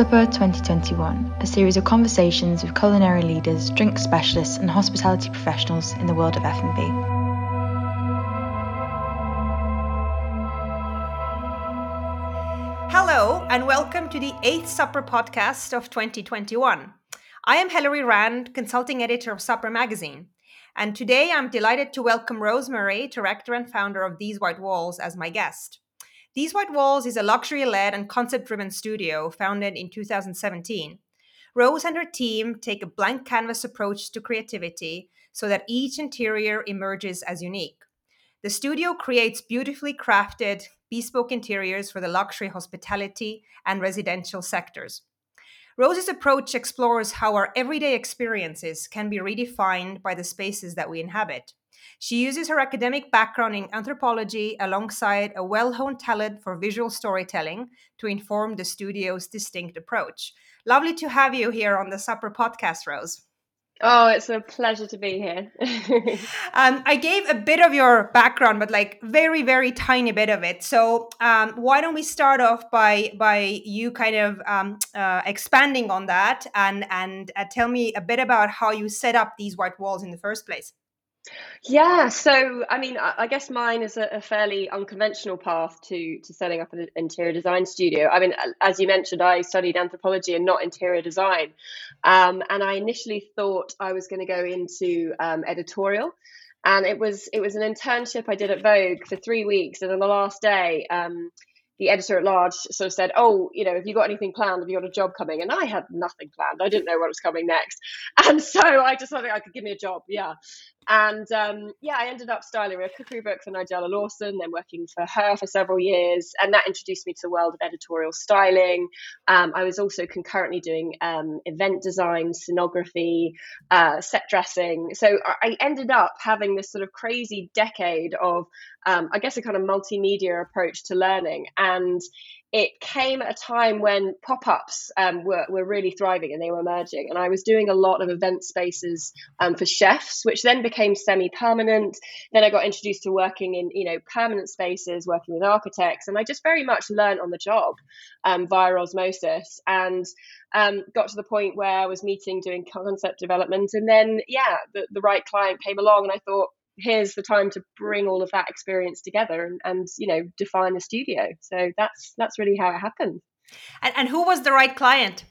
Supper 2021, a series of conversations with culinary leaders, drink specialists, and hospitality professionals in the world of F&B. Hello, and welcome to the Eighth Supper podcast of 2021. I am Hilary Rand, consulting editor of Supper magazine. And today I'm delighted to welcome Rose director and founder of These White Walls, as my guest. These White Walls is a luxury led and concept driven studio founded in 2017. Rose and her team take a blank canvas approach to creativity so that each interior emerges as unique. The studio creates beautifully crafted, bespoke interiors for the luxury hospitality and residential sectors. Rose's approach explores how our everyday experiences can be redefined by the spaces that we inhabit. She uses her academic background in anthropology alongside a well honed talent for visual storytelling to inform the studio's distinct approach. Lovely to have you here on the Supper Podcast, Rose. Oh, it's a pleasure to be here. um, I gave a bit of your background, but like very, very tiny bit of it. So um, why don't we start off by by you kind of um, uh, expanding on that and and uh, tell me a bit about how you set up these white walls in the first place. Yeah, so I mean, I, guess mine is a, a fairly unconventional path to to setting up an interior design studio. I mean, as you mentioned, I studied anthropology and not interior design, um, and I initially thought I was going to go into um, editorial, and it was it was an internship I did at Vogue for three weeks, and on the last day. Um, the editor at large sort of said, "Oh, you know, have you got anything planned? Have you got a job coming?" And I had nothing planned. I didn't know what was coming next, and so I thought I could give me a job. Yeah, and um, yeah, I ended up styling a cookery book for Nigella Lawson, then working for her for several years. And that introduced me to the world of editorial styling. Um, I was also concurrently doing um, event design, scenography, uh, set dressing. So I ended up having this sort of crazy decade of, um, I guess, a kind of multimedia approach to learning. And it came at a time when pop-ups um, were, were really thriving and they were emerging. And i was doing a lot of event spaces um, for chefs which then became semi-permanent. Then i got introduced to working in you know permanent spaces working with architects and i just very much learned on the job um, via osmosis. And um, got to the point where i was meeting doing concept development and then yeah the, the right client came along and i thought here's the time to bring all of that experience together and, and you know define the studio so that's that's really how it happened and, and who was the right client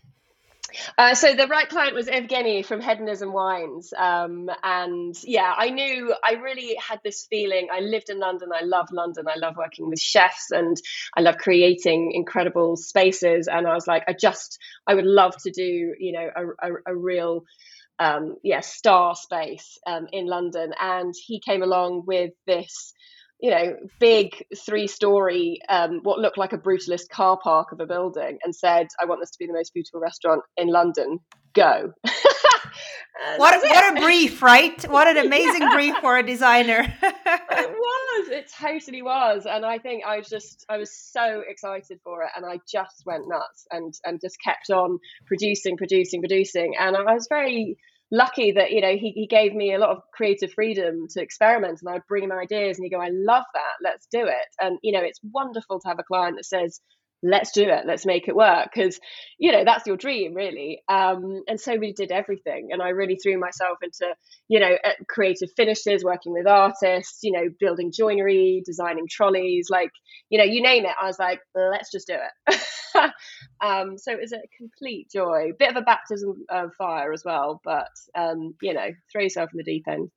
uh, so the right client was Evgeny from Hedonism Wines, um, and yeah, I knew I really had this feeling. I lived in London. I love London. I love working with chefs, and I love creating incredible spaces. And I was like, I just, I would love to do, you know, a, a, a real um, yeah, star space um, in London. And he came along with this, you know, big three story, um, what looked like a brutalist car park of a building and said, I want this to be the most beautiful restaurant in London. Go. what, what a brief, right? What an amazing yeah. brief for a designer. it was. It totally was. And I think I just, I was so excited for it. And I just went nuts and, and just kept on producing, producing, producing. And I was very, lucky that you know he, he gave me a lot of creative freedom to experiment and i'd bring him ideas and he'd go i love that. Let's do it. And you know it's wonderful to have a client that says let's do it let's make it work because you know that's your dream really. Um, and so we did everything and i really threw myself into you know creative finishes working with artists you know building joinery designing trolleys like you know you name it. I was like let's just do it. Um, so it was a complete joy. Bit of a baptism of fire as well but um, you know throw yourself in the deep end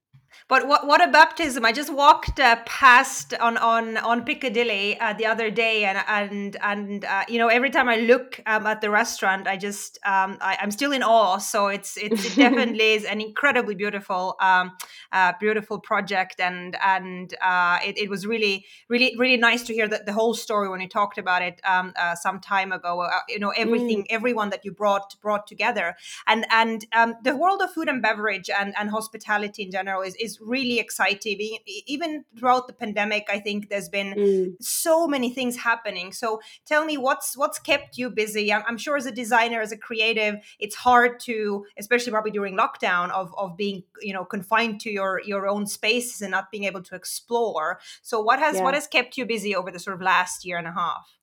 but what what a baptism! I just walked uh, past on on on Piccadilly uh, the other day, and and and uh, you know every time I look um, at the restaurant, I just um, I, am still in awe. So it's, it's it definitely is an incredibly beautiful um, uh, beautiful project, and and uh, it, it was really really really nice to hear that the whole story when you talked about it um, uh, some time ago. you know everything, mm. everyone that you brought brought together, and and um, the world of food and beverage and and hospitality in general is is really exciting. Even throughout the pandemic, I think there's been mm. so many things happening. So tell me, what's what's kept you busy? I'm, I'm, sure as a designer, as a creative, it's hard to, especially probably during lockdown, of of being you know confined to your your own spaces and not being able to explore. So what has yeah. what has kept you busy over the sort of last year and a half?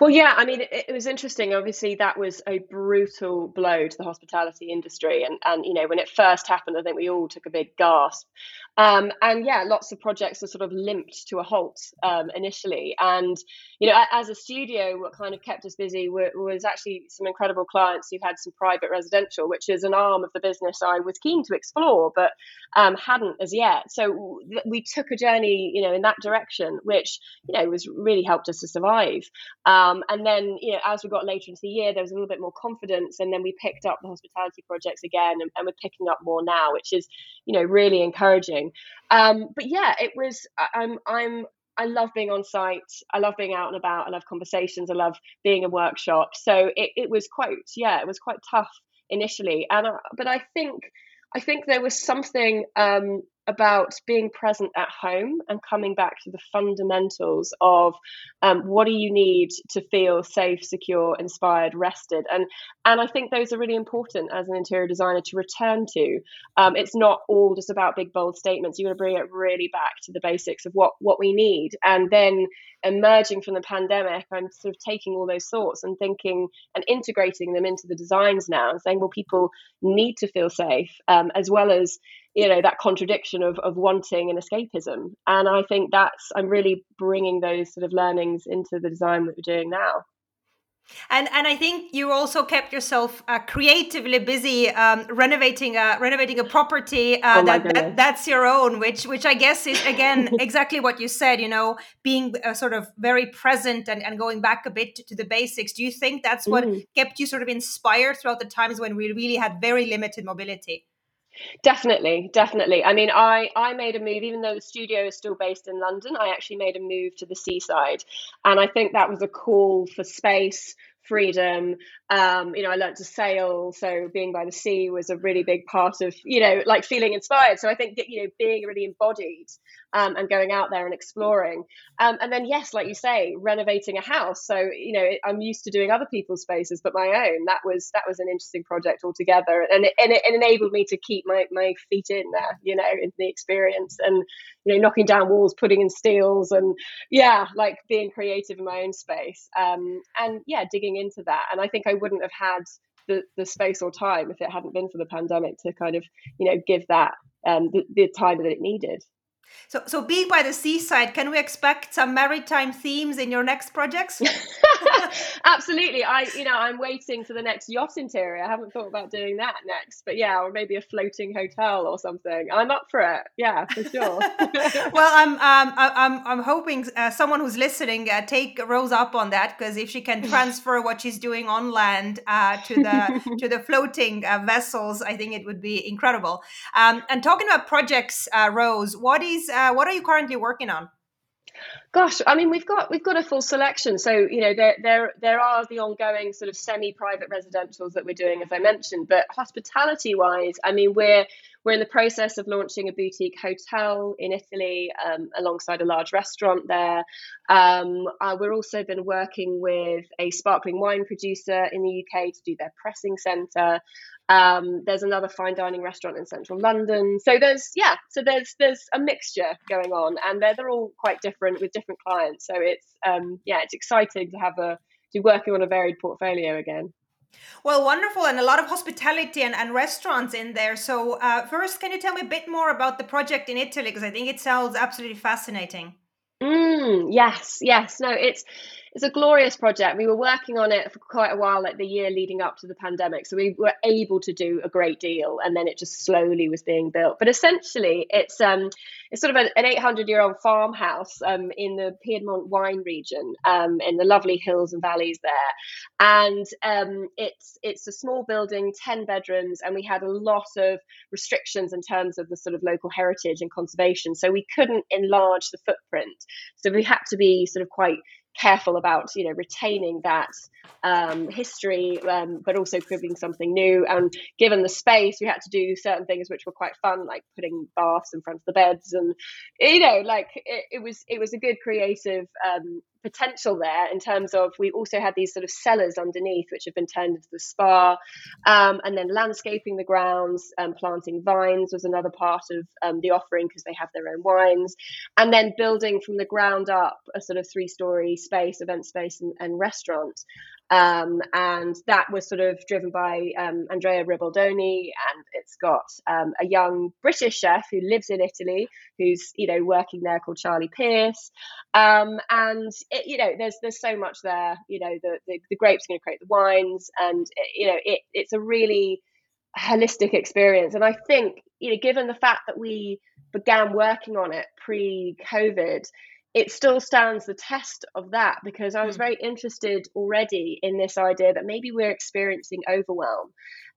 Well, yeah, I mean, it, it, was interesting. Obviously, that was a brutal blow to the hospitality industry, and and you know, when it first happened, I think we all took a big gasp. Um, and yeah, lots of projects were sort of limped to a halt um, initially. And you know, as a studio, what kind of kept us busy were, was actually some incredible clients who had some private residential, which is an arm of the business I was keen to explore, but um, hadn't as yet. So we took a journey, you know, in that direction, which you know was really helped us to survive. Um, and then, you know, as we got later into the year, there was a little bit more confidence, and then we picked up the hospitality projects again, and, and we're picking up more now, which is, you know, really encouraging. Um, but yeah, it was. I'm. I'm. I love being on site. I love being out and about. I love conversations. I love being in workshops. So it, it was quite. Yeah, it was quite tough initially, and I, but I think. I think there was something um, about being present at home and coming back to the fundamentals of um, what do you need to feel safe, secure, inspired, rested, and and I think those are really important as an interior designer to return to. Um, it's not all just about big bold statements. You want to bring it really back to the basics of what what we need, and then emerging from the pandemic, I'm sort of taking all those thoughts and thinking and integrating them into the designs now, and saying, well, people need to feel safe um, as well as you know that contradiction of of wanting an escapism and i think that's i'm really bringing those sort of learnings into the design that we're doing now and and I think you also kept yourself uh, creatively busy um, renovating a renovating a property uh, oh that, that, that's your own, which which I guess is again exactly what you said. You know, being uh, sort of very present and, and going back a bit to the basics. Do you think that's what mm. kept you sort of inspired throughout the times when we really had very limited mobility? Definitely, definitely. I mean, I I made a move, even though the studio is still based in London. I actually made a move to the seaside, and I think that was a call for space, freedom. Um, you know, I learned to sail, so being by the sea was a really big part of you know, like feeling inspired. So I think you know, being really embodied um, and going out there and exploring. Um, and then, yes, like you say, renovating a house. So you know, I'm used to doing other people's spaces, but my own. That was that was an interesting project altogether, and it, and it, it enabled me to keep my my feet in there, you know, in the experience, and you know, knocking down walls, putting in steels, and yeah, like being creative in my own space, um, and yeah, digging into that. And I think I wouldn't have had the, the space or time if it hadn't been for the pandemic to kind of you know give that um, the, the time that it needed. So, so being by the seaside, can we expect some maritime themes in your next projects? Absolutely. I, you know, I'm waiting for the next yacht interior. I haven't thought about doing that next, but yeah, or maybe a floating hotel or something. I'm up for it. Yeah, for sure. well, I'm, um, I'm, I'm hoping uh, someone who's listening uh, take Rose up on that because if she can transfer what she's doing on land uh, to the to the floating uh, vessels, I think it would be incredible. Um, and talking about projects, uh, Rose, what is uh, what are you currently working on? Gosh, I mean, we've got we've got a full selection. So you know, there there there are the ongoing sort of semi-private residentials that we're doing, as I mentioned. But hospitality-wise, I mean, we're we're in the process of launching a boutique hotel in Italy um, alongside a large restaurant there. Um, uh, we're also been working with a sparkling wine producer in the UK to do their pressing centre. Um, there's another fine dining restaurant in central London. So there's yeah, so there's there's a mixture going on, and they're they're all quite different with different clients. So it's um, yeah, it's exciting to have a to be working on a varied portfolio again. Well, wonderful, and a lot of hospitality and, and restaurants in there. So, uh, first, can you tell me a bit more about the project in Italy? Because I think it sounds absolutely fascinating. Mm, yes, yes. No, it's it's a glorious project. We were working on it for quite a while, like the year leading up to the pandemic. So we were able to do a great deal, and then it just slowly was being built. But essentially, it's um, it's sort of an 800 year old farmhouse um, in the Piedmont wine region, um, in the lovely hills and valleys there. And um, it's it's a small building, 10 bedrooms, and we had a lot of restrictions in terms of the sort of local heritage and conservation. So we couldn't enlarge the footprint. So we had to be sort of quite careful about you know retaining that um, history, um, but also creating something new. And given the space, we had to do certain things which were quite fun, like putting baths in front of the beds, and you know, like it, it was it was a good creative um, potential there in terms of we also had these sort of cellars underneath which have been turned into the spa. Um, and then landscaping the grounds and planting vines was another part of um, the offering because they have their own wines. And then building from the ground up a sort of three story space event space and, and restaurant um, and that was sort of driven by um, Andrea Ribaldone, and it's got um, a young British chef who lives in Italy, who's you know working there called Charlie Pierce, um, and it, you know there's there's so much there. You know the the, the grapes are going to create the wines, and it, you know it, it's a really holistic experience. And I think you know given the fact that we began working on it pre-COVID, it still stands the test of that because I was hmm. very interested already in this idea that maybe we're experiencing overwhelm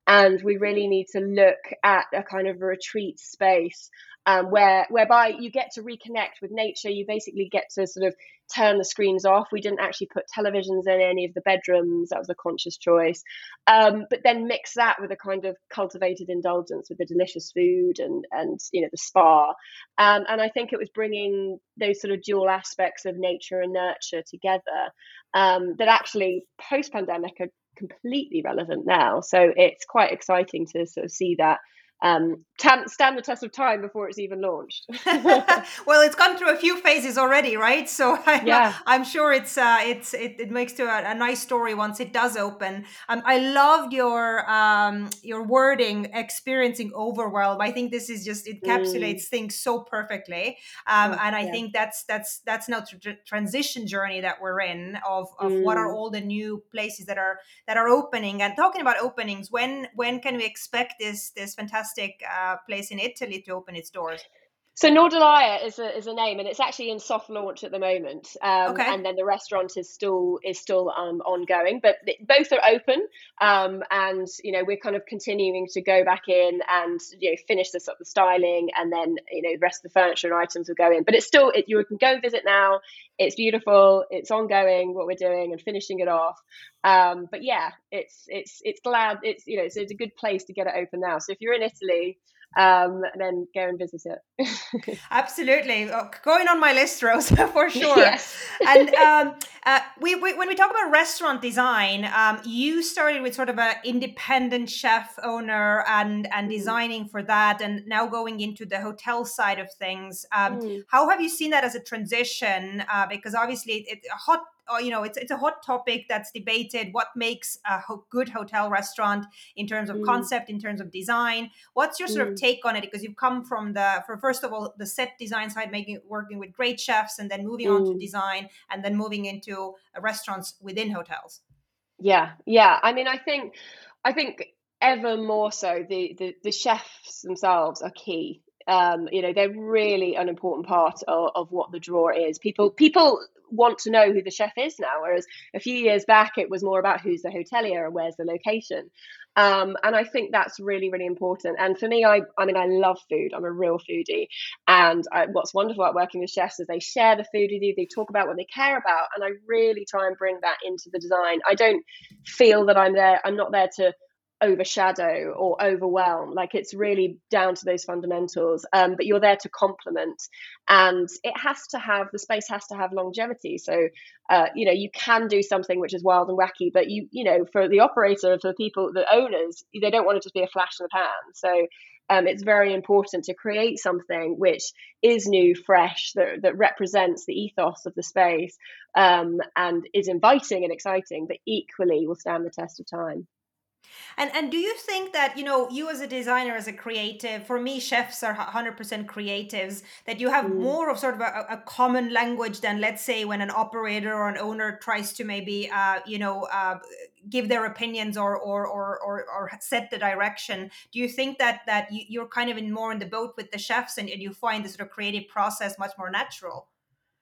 and we really need to look at a kind of retreat space um, where whereby you get to reconnect with nature. You basically get to sort of turn the screens off. We didn't actually put televisions in any of the bedrooms. That was a conscious choice. Um, but then mix that with a kind of cultivated indulgence with the delicious food and and you know the spa. Um, and I think it was bringing those sort of dual aspects of nature and nurture together um, that actually post pandemic are completely relevant now. So it's quite exciting to sort of see that um, stand the test of time before it's even launched. well, it's gone through a few phases already, right? So I'm, yeah. I'm sure it's uh, it's it, it makes to a, a, nice story once it does open. Um, I loved your um, your wording, experiencing overwhelm. I think this is just it encapsulates mm. things so perfectly, um, oh, and I yeah. think that's that's that's now the transition journey that we're in of of mm. what are mm. all the new places that are that are opening. And talking about openings, when when can we expect this this fantastic fantastic uh, place in Italy to open its doors. So Nordelaia is a is a name, and it's actually in soft launch at the moment. Um, okay. And then the restaurant is still is still um, ongoing, but th- both are open. Um, and you know we're kind of continuing to go back in and you know finish this up the styling, and then you know the rest of the furniture and items will go in. But it's still it, you can go visit now. It's beautiful. It's ongoing what we're doing and finishing it off. Um, but yeah, it's it's it's glad it's you know it's, it's a good place to get it open now. So if you're in Italy um, then go and visit it. Absolutely, oh, going on my list, Rose, for sure. Yes. and um, uh, we, we, when we talk about restaurant design, um, you started with sort of an independent chef owner and and mm. designing for that, and now going into the hotel side of things. Um, mm. How have you seen that as a transition? Uh, because obviously, it's a hot uh, you know it's it's a hot topic that's debated what makes a ho- good hotel restaurant in terms of mm. concept in terms of design what's your sort mm. of take on it because you've come from the for first of all the set design side making working with great chefs and then moving mm. on to mm. design and then moving into uh, restaurants within hotels yeah yeah i mean i think i think ever more so the the, the chefs themselves are key um, you know they're really an important part of, of, what the draw is people people want to know who the chef is now. Whereas a few years back, it was more about who's the hotelier and where's the location. Um, and I think that's really, really important. And for me, I, I mean, I love food. I'm a real foodie. And I, what's wonderful about working with chefs is they share the food with you. They talk about what they care about. And I really try and bring that into the design. I don't feel that I'm there. I'm not there to overshadow or overwhelm. Like it's really down to those fundamentals. Um, but you're there to complement, and it has to have the space has to have longevity. So, uh, you know, you can do something which is wild and wacky, but you, you know, for the operator, for the people, the owners, they don't want it to just be a flash in the pan. So. Um, it's very important to create something which is new, fresh, that, that represents the ethos of the space um, and is inviting and exciting, but equally will stand the test of time. And and do you think that you know you as a designer, as a creative, for me, chefs are hundred percent creatives. That you have mm. more of sort of a, a, common language than let's say when an operator or an owner tries to maybe uh, you know uh, give their opinions or, or or or or set the direction. Do you think that that you, are kind of in more in the boat with the chefs and, and you find the sort of creative process much more natural?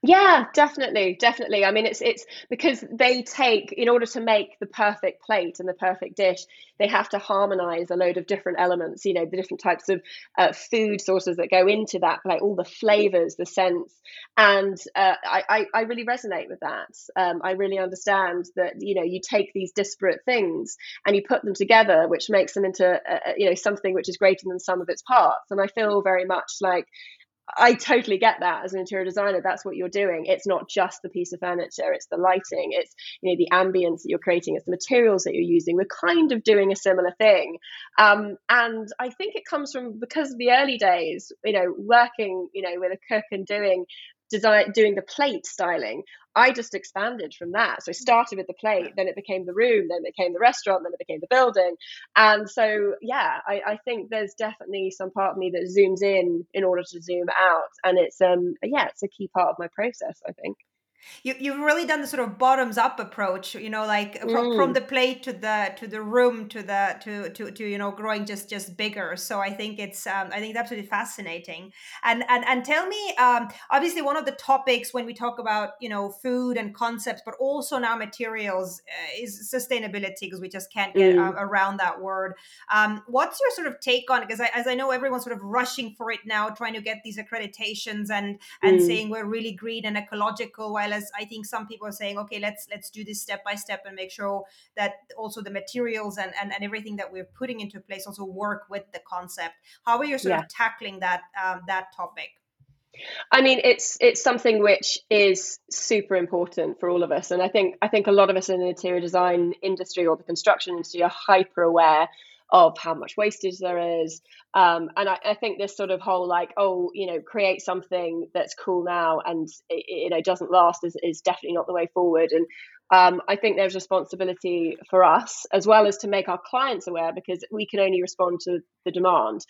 Yeah, definitely, definitely. I mean, it's it's because they take in order to make the perfect plate and the perfect dish, they have to harmonize a load of different elements. You know, the different types of uh, food sources that go into that, like all the flavors, the scents, and uh, I, I, I really resonate with that. Um, I really understand that you know you take these disparate things and you put them together, which makes them into uh, uh you know something which is greater than some of its parts. And I feel very much like I totally get that as an interior designer. That's what you're doing. It's not just the piece of furniture, it's the lighting, it's you know the ambience that you're creating, it's the materials that you're using. We're kind of doing a similar thing. Um, and I think it comes from because of the early days, you know, working, you know, with a cook and doing design doing the plate styling i just expanded from that. So i started with the plate then it became the room then it became the restaurant then it became the building. And so yeah i, I think there's definitely some part of me that zooms in in order to zoom out. And it's um yeah it's a key part of my process i think you you've really done the sort of bottoms up approach you know like from, mm. from the plate to the to the room to the to to to you know growing just just bigger so i think it's um, i think it's absolutely fascinating and and and tell me um, obviously one of the topics when we talk about you know food and concepts but also now materials uh, is sustainability because we just can't get mm. uh, around that word um, what's your sort of take on it because as i know everyone's sort of rushing for it now trying to get these accreditations and and mm. saying we're really green and ecological while as I think some people are saying, okay, let's let's do this step by step and make sure that also the materials and and, and everything that we're putting into place also work with the concept. How are you sort yeah. of tackling that um, that topic? I mean, it's it's something which is super important for all of us, and I think I think a lot of us in the interior design industry or the construction industry are hyper aware of how much wastage there is. Um, and I, I, think this sort of whole like, oh, you know, create something that's cool now and it, you know doesn't last is, is definitely not the way forward. And um, I think there's responsibility for us as well as to make our clients aware because we can only respond to the demand.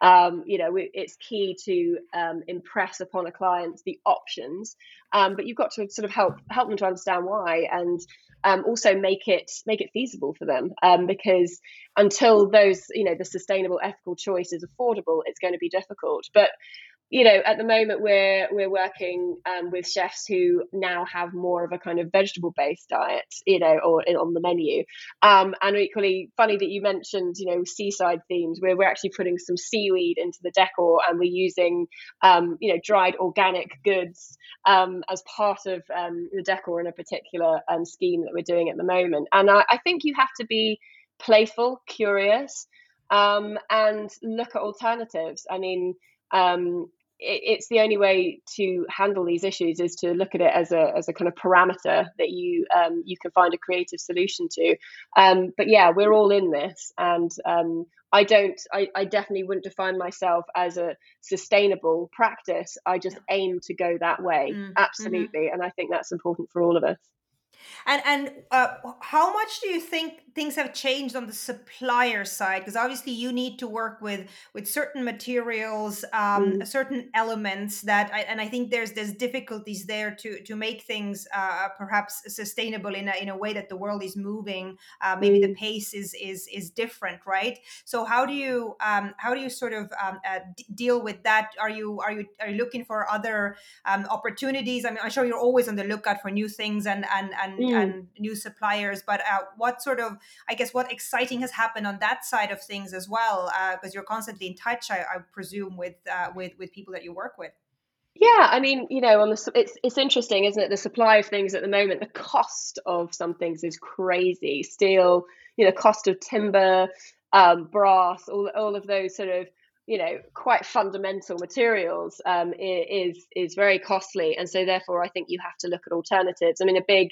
Um, you know, it's key to um, impress upon a client the options, um, but you've got to sort of help help them to understand why and um, also make it make it feasible for them um, because until those you know the sustainable ethical choice is affordable, it's going to be difficult. But you know, at the moment we're we're working um, with chefs who now have more of a kind of vegetable based diet, you know, or on the menu. Um, and equally funny that you mentioned, you know, seaside themes. Where we're actually putting some seaweed into the decor, and we're using, um, you know, dried organic goods um, as part of um, the decor in a particular um, scheme that we're doing at the moment. And I, I think you have to be playful, curious, and look at alternatives. I mean. Um, it's the only way to handle these issues is to look at it as a as a kind of parameter that you um, you can find a creative solution to. Um, but yeah, we're all in this, and um, I don't. I, I definitely wouldn't define myself as a sustainable practice. I just aim to go that way, mm, mm-hmm. absolutely, and I think that's important for all of us. And and uh, how much do you think things have changed on the supplier side? Because obviously you need to work with with certain materials, um, mm. certain elements that, I, and I think there's there's difficulties there to to make things uh, perhaps sustainable in a in a way that the world is moving. Uh, maybe the pace is is is different, right? So how do you um, how do you sort of um, uh, d- deal with that? Are you are you are you looking for other um, opportunities? I mean, I'm sure you're always on the lookout for new things and and and mm. and new suppliers. But uh, what sort of, I guess, what exciting has happened on that side of things as well? Because uh, you're constantly in touch, I, I presume, with uh, with with people that you work with. Yeah, I mean, you know, on the it's it's interesting, isn't it? The supply of things at the moment, the cost of some things is crazy. Steel, you know, cost of timber, um, brass, all all of those sort of you know quite fundamental materials um, is is very costly and so therefore i think you have to look at alternatives i mean a big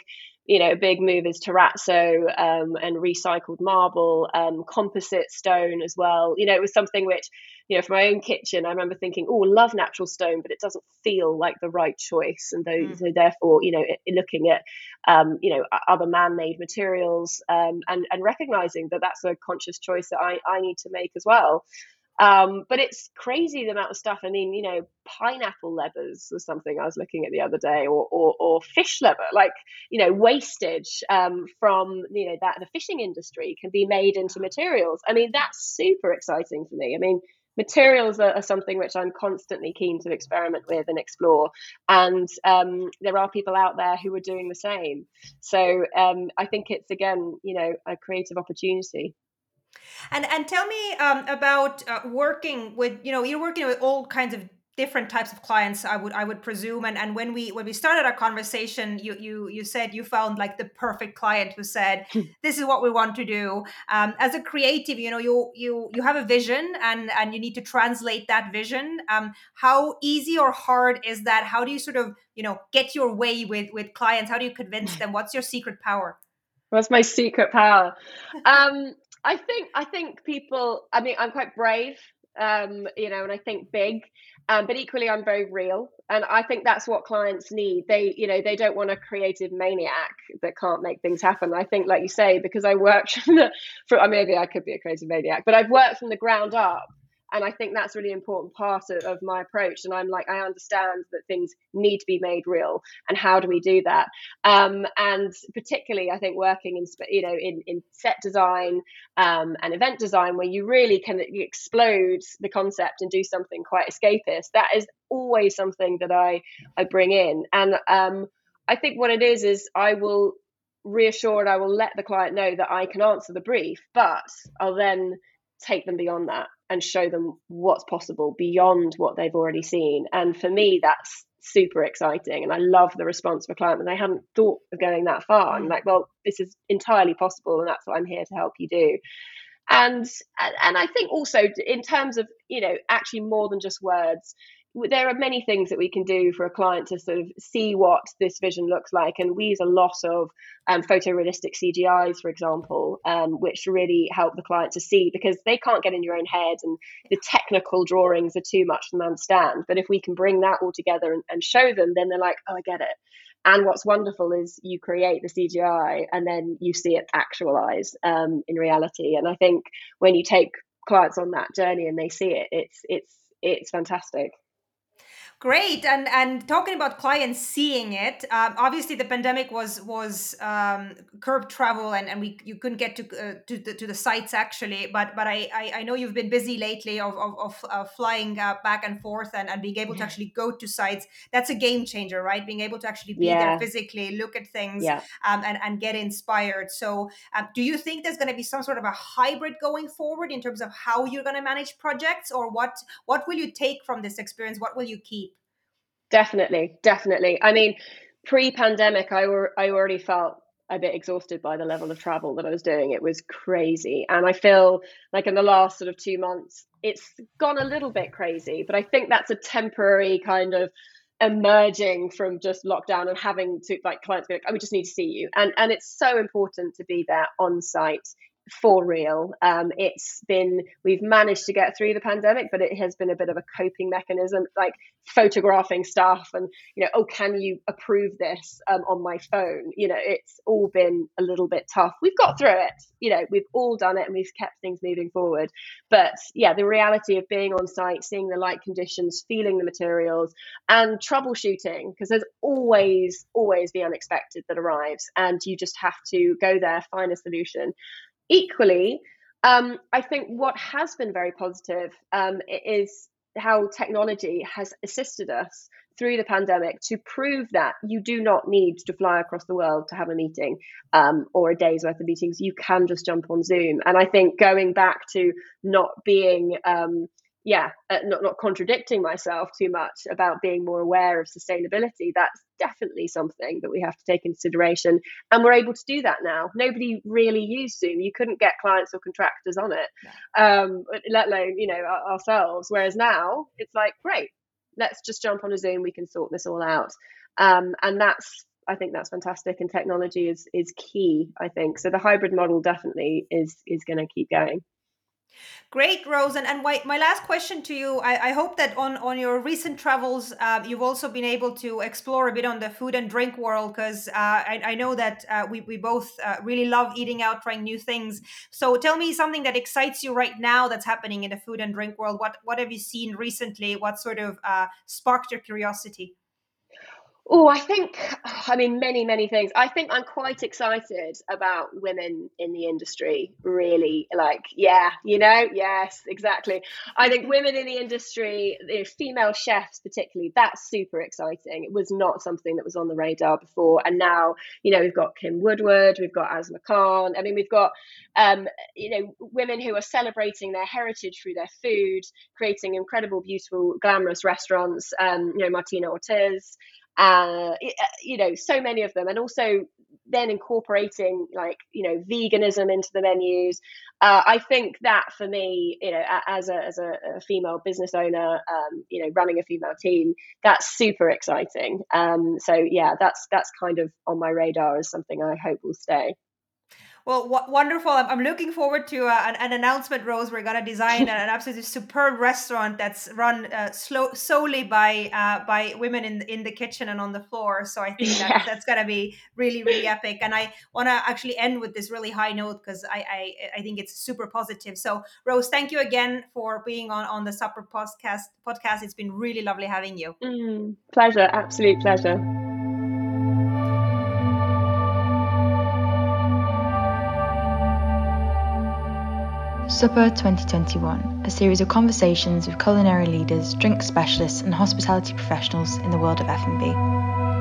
you know a big move is terrazzo um, and recycled marble um, composite stone as well. You know it was something which you know for my own kitchen i remember thinking oh love natural stone but it doesn't feel like the right choice. And those, mm. so therefore you know looking at um, you know other man-made materials um, and and recognizing that that's a conscious choice that i i need to make as well um, but it's crazy the amount of stuff. I mean, you know, pineapple leathers was something I was looking at the other day, or or, or fish leather, like you know, wastage um, from you know that the fishing industry can be made into materials. I mean, that's super exciting for me. I mean, materials are, are, something which I'm constantly keen to experiment with and explore. And um, there are people out there who are doing the same. So um, I think it's again, you know, a creative opportunity. And and tell me um, about uh, working with you know you're working with all kinds of different types of clients i would i would presume. And and when we when we started our conversation you you you said you found like the perfect client who said hmm. this is what we want to do. Um, as a creative you know you you you have a vision and and you need to translate that vision. Um, how easy or hard is that? How do you sort of you know get your way with with clients? How do you convince them? What's your secret power? What's my secret power? Um i think i think people i mean i'm quite brave um you know and i think big um, but equally i'm very real. And i think that's what clients need. They you know they don't want a creative maniac that can't make things happen. I think like you say because i worked from the for, maybe i could be a creative maniac but i've worked from the ground up and i think that's really important part of, of, my approach. And i'm like i understand that things need to be made real. And how do we do that? Um, and particularly i think working in you know in, in set design um, and event design where you really can explode the concept and do something quite escapist that is always something that i i bring in. And um, i think what it is is i will reassure and i will let the client know that i can answer the brief but i'll then take them beyond that and show them what's possible beyond what they've already seen. And for me, that's super exciting. And I love the response of a client when they hadn't thought of going that far. I'm mm. like, well, this is entirely possible, and that's what I'm here to help you do. And and I think also in terms of you know actually more than just words, there are many things that we can do for a client to sort of see what this vision looks like. And we use a lot of um, photorealistic CGIs, for example, um, which really help the client to see because they can't get in your own head and the technical drawings are too much to understand. But if we can bring that all together and, and show them, then they're like, oh, I get it. And what's wonderful is you create the CGI and then you see it actualize um, in reality. And I think when you take clients on that journey and they see it, it's it's it's fantastic. Great, and and talking about clients seeing it, um, obviously the pandemic was was um, curb travel, and, and we you couldn't get to uh, to, the, to the sites actually. But but I, I, I know you've been busy lately of of, of uh, flying uh, back and forth and, and being able yeah. to actually go to sites. That's a game changer, right? Being able to actually be yeah. there physically, look at things, yeah. um, and and get inspired. So, um, do you think there's going to be some sort of a hybrid going forward in terms of how you're going to manage projects, or what what will you take from this experience? What will you keep? Definitely, definitely. I mean, pre-pandemic, I were I already felt a bit exhausted by the level of travel that I was doing. It was crazy, and I feel like in the last sort of two months, it's gone a little bit crazy. But I think that's a temporary kind of emerging from just lockdown and having to like clients be like, "Oh, we just need to see you," and and it's so important to be there on site for real. Um, it's been, we've managed to get through the pandemic, but it has been a bit of a coping mechanism, like photographing stuff and, you know, oh, can you approve this um, on my phone? You know, it's all been a little bit tough. We've got through it, you know, we've all done it and we've kept things moving forward. But yeah, the reality of being on site, seeing the light conditions, feeling the materials, and troubleshooting, because there's always, always the unexpected that arrives. And you just have to go there, find a solution Equally, um, I think what has been very positive um, is how technology has assisted us through the pandemic to prove that you do not need to fly across the world to have a meeting um, or a day's worth of meetings. You can just jump on Zoom. And I think going back to not being um, yeah, uh, not not contradicting myself too much about being more aware of sustainability. That's definitely something that we have to take into consideration, and we're able to do that now. Nobody really used Zoom; you couldn't get clients or contractors on it, um, let alone you know ourselves. Whereas now it's like, great, let's just jump on a Zoom. We can sort this all out, um, and that's I think that's fantastic. And technology is is key. I think so. The hybrid model definitely is is going to keep going. Great, Rose. And, and my, my last question to you I, I hope that on, on your recent travels, uh, you've also been able to explore a bit on the food and drink world because uh, I, I know that uh, we, we both uh, really love eating out, trying new things. So tell me something that excites you right now that's happening in the food and drink world. What, what have you seen recently? What sort of uh, sparked your curiosity? Oh, I think, I mean, many, many things. I think I'm quite excited about women in the industry, really. Like, yeah, you know, yes, exactly. I think women in the industry, female chefs particularly, that's super exciting. It was not something that was on the radar before. And now, you know, we've got Kim Woodward, we've got Asma Khan. I mean, we've got, um, you know, women who are celebrating their heritage through their food, creating incredible, beautiful, glamorous restaurants. Um, you know, Martha Ortiz uh, uh, you know, so many of them, and also then incorporating like you know veganism into the menus. Uh, I think that for me, you know, as a as a, a female business owner, um, you know, running a female team, that's super exciting. Um, so yeah, that's that's kind of on my radar as something I hope will stay. Well, w- wonderful. I'm, I'm, looking forward to uh, an, an, announcement, Rose. We're going to design an absolutely superb restaurant that's run uh, slow, solely by uh, by women in, in the kitchen and on the floor. So I think that, that's going to be really, really epic. And I want to actually end with this really high note because I, I, I think it's super positive. So, Rose, thank you again for being on, on the Supper podcast. podcast. It's been really lovely having you. Mm, pleasure. Absolute pleasure. Supper 2021, a series of conversations with culinary leaders, drink specialists, and hospitality professionals in the world of F&B.